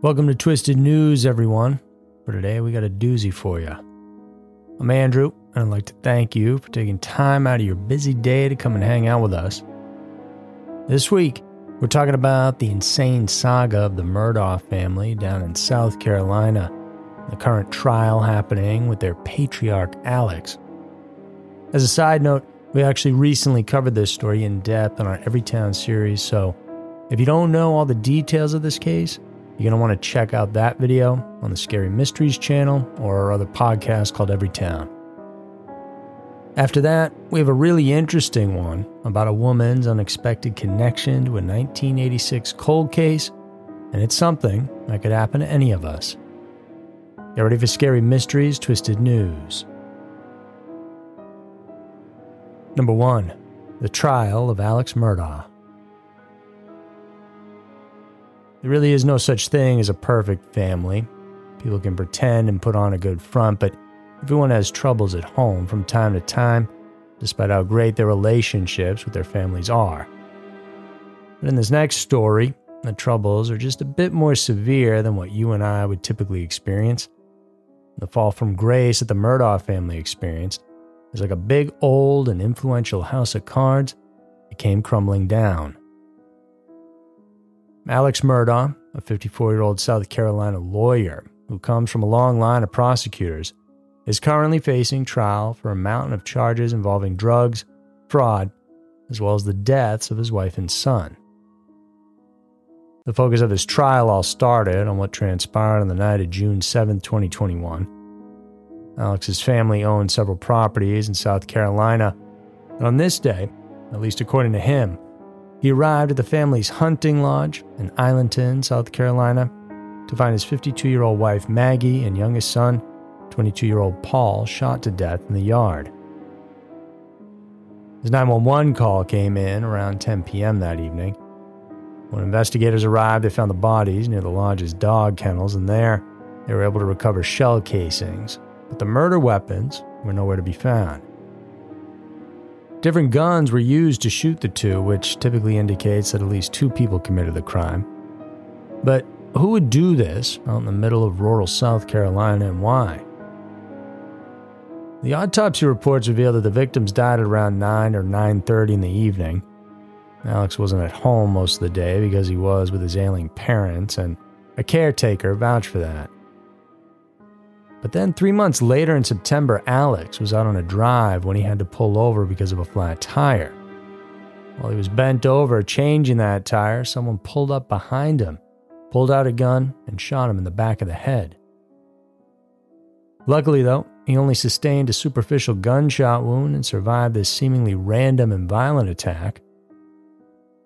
Welcome to Twisted News, everyone. For today, we got a doozy for you. I'm Andrew, and I'd like to thank you for taking time out of your busy day to come and hang out with us. This week, we're talking about the insane saga of the Murdaugh family down in South Carolina, the current trial happening with their patriarch, Alex. As a side note, we actually recently covered this story in depth on our Everytown series, so if you don't know all the details of this case, you're going to want to check out that video on the Scary Mysteries channel or our other podcast called Every Town. After that, we have a really interesting one about a woman's unexpected connection to a 1986 cold case, and it's something that could happen to any of us. Get ready for Scary Mysteries Twisted News. Number 1 The Trial of Alex Murdaugh. There really is no such thing as a perfect family. People can pretend and put on a good front, but everyone has troubles at home from time to time, despite how great their relationships with their families are. But in this next story, the troubles are just a bit more severe than what you and I would typically experience. The fall from grace that the Murdaugh family experienced is like a big, old, and influential house of cards. It came crumbling down. Alex Murdaugh, a 54 year old South Carolina lawyer who comes from a long line of prosecutors, is currently facing trial for a mountain of charges involving drugs, fraud, as well as the deaths of his wife and son. The focus of his trial all started on what transpired on the night of June 7, 2021. Alex's family owned several properties in South Carolina, and on this day, at least according to him, he arrived at the family's hunting lodge in Islandton, South Carolina, to find his 52 year old wife Maggie and youngest son, 22 year old Paul, shot to death in the yard. His 911 call came in around 10 p.m. that evening. When investigators arrived, they found the bodies near the lodge's dog kennels, and there they were able to recover shell casings, but the murder weapons were nowhere to be found. Different guns were used to shoot the two, which typically indicates that at least two people committed the crime. But who would do this out in the middle of rural South Carolina and why? The autopsy reports reveal that the victims died at around 9 or 9:30 in the evening. Alex wasn't at home most of the day because he was with his ailing parents and a caretaker vouched for that. But then, three months later in September, Alex was out on a drive when he had to pull over because of a flat tire. While he was bent over changing that tire, someone pulled up behind him, pulled out a gun, and shot him in the back of the head. Luckily, though, he only sustained a superficial gunshot wound and survived this seemingly random and violent attack.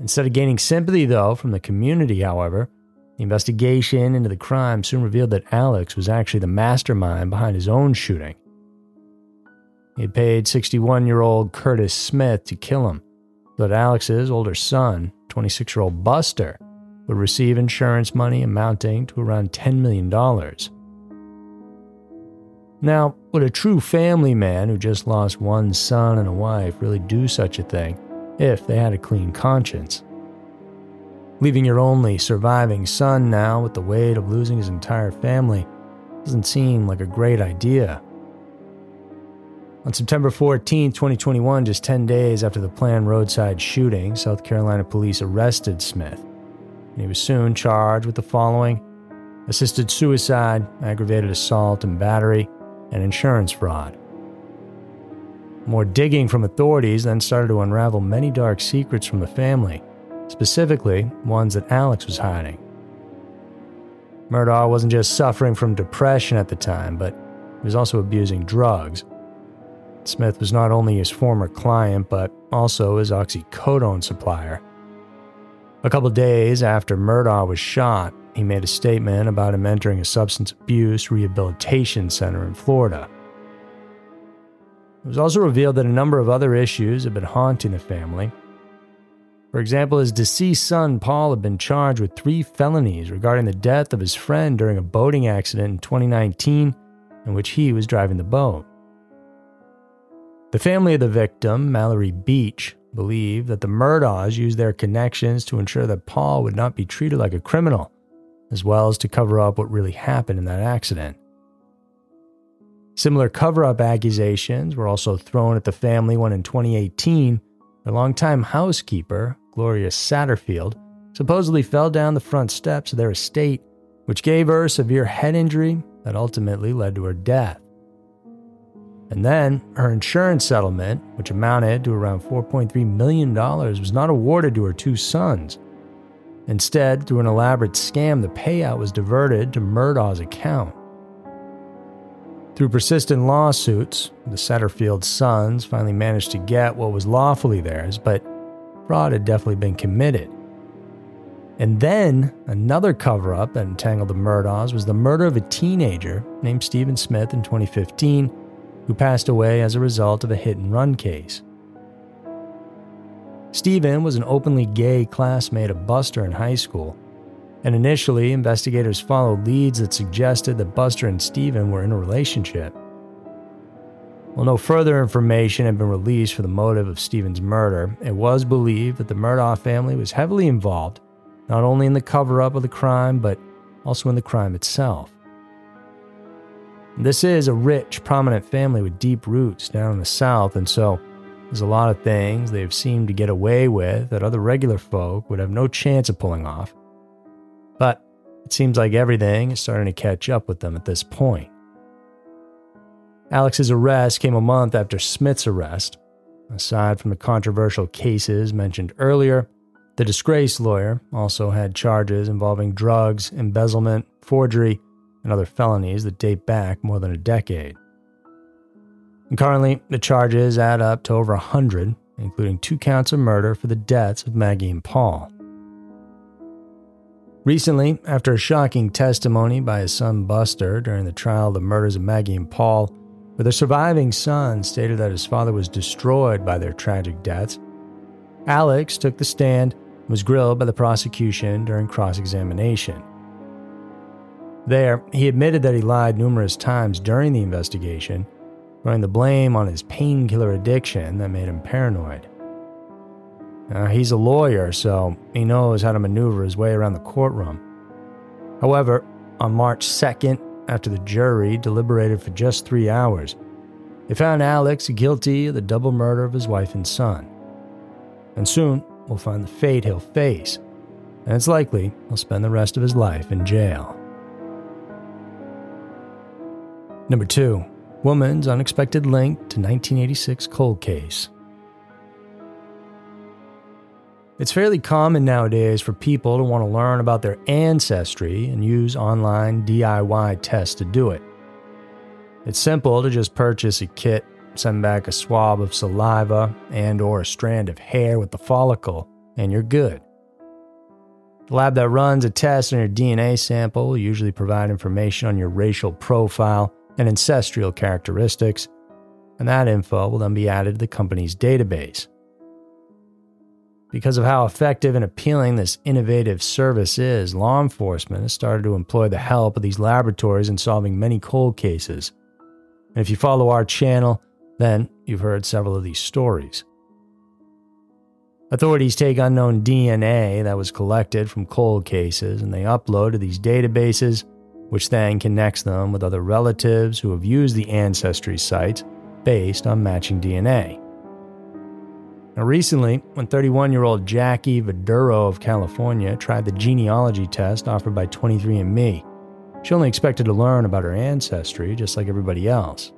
Instead of gaining sympathy, though, from the community, however, the investigation into the crime soon revealed that Alex was actually the mastermind behind his own shooting. He had paid 61 year old Curtis Smith to kill him so that Alex's older son, 26 year old Buster, would receive insurance money amounting to around $10 million. Now, would a true family man who just lost one son and a wife really do such a thing if they had a clean conscience? Leaving your only surviving son now with the weight of losing his entire family doesn't seem like a great idea. On September 14, 2021, just 10 days after the planned roadside shooting, South Carolina police arrested Smith. And he was soon charged with the following assisted suicide, aggravated assault and battery, and insurance fraud. More digging from authorities then started to unravel many dark secrets from the family specifically ones that Alex was hiding. Murdaugh wasn't just suffering from depression at the time, but he was also abusing drugs. Smith was not only his former client, but also his oxycodone supplier. A couple days after Murdaugh was shot, he made a statement about him entering a substance abuse rehabilitation center in Florida. It was also revealed that a number of other issues had been haunting the family, for example, his deceased son, Paul, had been charged with three felonies regarding the death of his friend during a boating accident in 2019 in which he was driving the boat. The family of the victim, Mallory Beach, believed that the Murdaughs used their connections to ensure that Paul would not be treated like a criminal, as well as to cover up what really happened in that accident. Similar cover up accusations were also thrown at the family when in 2018, their longtime housekeeper, Gloria Satterfield, supposedly fell down the front steps of their estate, which gave her a severe head injury that ultimately led to her death. And then her insurance settlement, which amounted to around $4.3 million, was not awarded to her two sons. Instead, through an elaborate scam, the payout was diverted to Murdaugh's account. Through persistent lawsuits, the Satterfield sons finally managed to get what was lawfully theirs, but fraud had definitely been committed. And then another cover up that entangled the Murdaughs was the murder of a teenager named Stephen Smith in 2015, who passed away as a result of a hit and run case. Stephen was an openly gay classmate of Buster in high school, and initially investigators followed leads that suggested that Buster and Stephen were in a relationship. While no further information had been released for the motive of Stephen's murder, it was believed that the Murdaugh family was heavily involved not only in the cover up of the crime, but also in the crime itself. This is a rich, prominent family with deep roots down in the South, and so there's a lot of things they've seemed to get away with that other regular folk would have no chance of pulling off. But it seems like everything is starting to catch up with them at this point. Alex's arrest came a month after Smith's arrest. Aside from the controversial cases mentioned earlier, the disgraced lawyer also had charges involving drugs, embezzlement, forgery, and other felonies that date back more than a decade. And currently, the charges add up to over a 100, including two counts of murder for the deaths of Maggie and Paul. Recently, after a shocking testimony by his son Buster during the trial of the murders of Maggie and Paul, where the surviving son stated that his father was destroyed by their tragic deaths, Alex took the stand and was grilled by the prosecution during cross examination. There, he admitted that he lied numerous times during the investigation, throwing the blame on his painkiller addiction that made him paranoid. He's a lawyer, so he knows how to maneuver his way around the courtroom. However, on March 2nd, after the jury deliberated for just three hours, they found Alex guilty of the double murder of his wife and son. And soon, we'll find the fate he'll face, and it's likely he'll spend the rest of his life in jail. Number 2. Woman's unexpected link to 1986 cold case. It's fairly common nowadays for people to want to learn about their ancestry and use online DIY tests to do it. It's simple to just purchase a kit Send back a swab of saliva and or a strand of hair with the follicle, and you're good. The lab that runs a test on your DNA sample will usually provide information on your racial profile and ancestral characteristics, and that info will then be added to the company's database. Because of how effective and appealing this innovative service is, law enforcement has started to employ the help of these laboratories in solving many cold cases. And if you follow our channel, then you've heard several of these stories. Authorities take unknown DNA that was collected from cold cases and they upload to these databases, which then connects them with other relatives who have used the ancestry sites based on matching DNA. Now, recently, when 31 year old Jackie Viduro of California tried the genealogy test offered by 23andMe, she only expected to learn about her ancestry just like everybody else.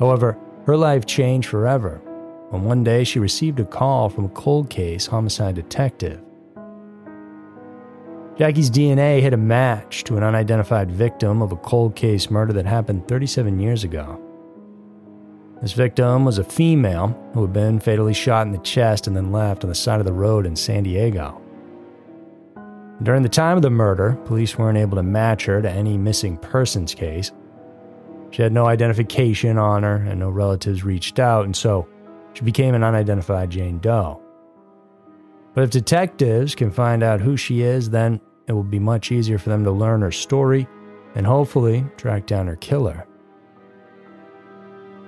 However, her life changed forever when one day she received a call from a cold case homicide detective. Jackie's DNA hit a match to an unidentified victim of a cold case murder that happened 37 years ago. This victim was a female who had been fatally shot in the chest and then left on the side of the road in San Diego. During the time of the murder, police weren't able to match her to any missing persons case, she had no identification on her, and no relatives reached out, and so she became an unidentified Jane Doe. But if detectives can find out who she is, then it will be much easier for them to learn her story and hopefully track down her killer.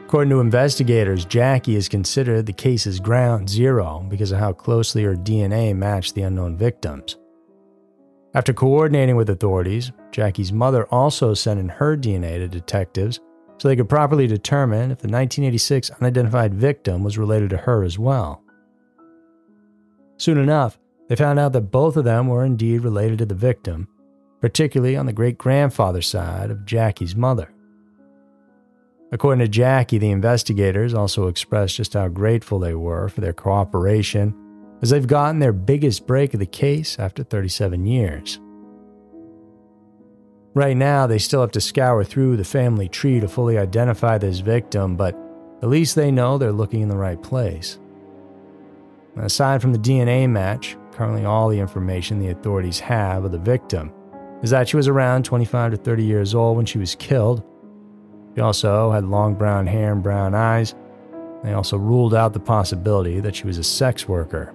According to investigators, Jackie is considered the case's ground zero because of how closely her DNA matched the unknown victims. After coordinating with authorities, Jackie's mother also sent in her DNA to detectives so they could properly determine if the 1986 unidentified victim was related to her as well. Soon enough, they found out that both of them were indeed related to the victim, particularly on the great grandfather side of Jackie's mother. According to Jackie, the investigators also expressed just how grateful they were for their cooperation as they've gotten their biggest break of the case after 37 years. Right now, they still have to scour through the family tree to fully identify this victim, but at least they know they're looking in the right place. Aside from the DNA match, currently all the information the authorities have of the victim is that she was around 25 to 30 years old when she was killed. She also had long brown hair and brown eyes. They also ruled out the possibility that she was a sex worker.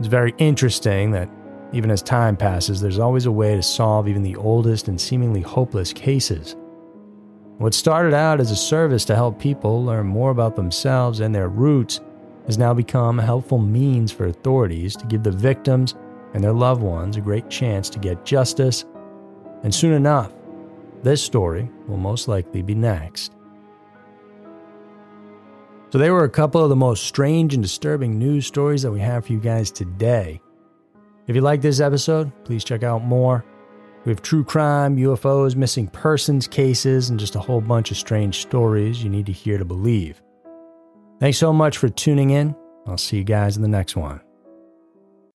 It's very interesting that even as time passes, there's always a way to solve even the oldest and seemingly hopeless cases. What started out as a service to help people learn more about themselves and their roots has now become a helpful means for authorities to give the victims and their loved ones a great chance to get justice. And soon enough, this story will most likely be next. So, they were a couple of the most strange and disturbing news stories that we have for you guys today. If you like this episode, please check out more. We have true crime, UFOs, missing persons cases, and just a whole bunch of strange stories you need to hear to believe. Thanks so much for tuning in. I'll see you guys in the next one.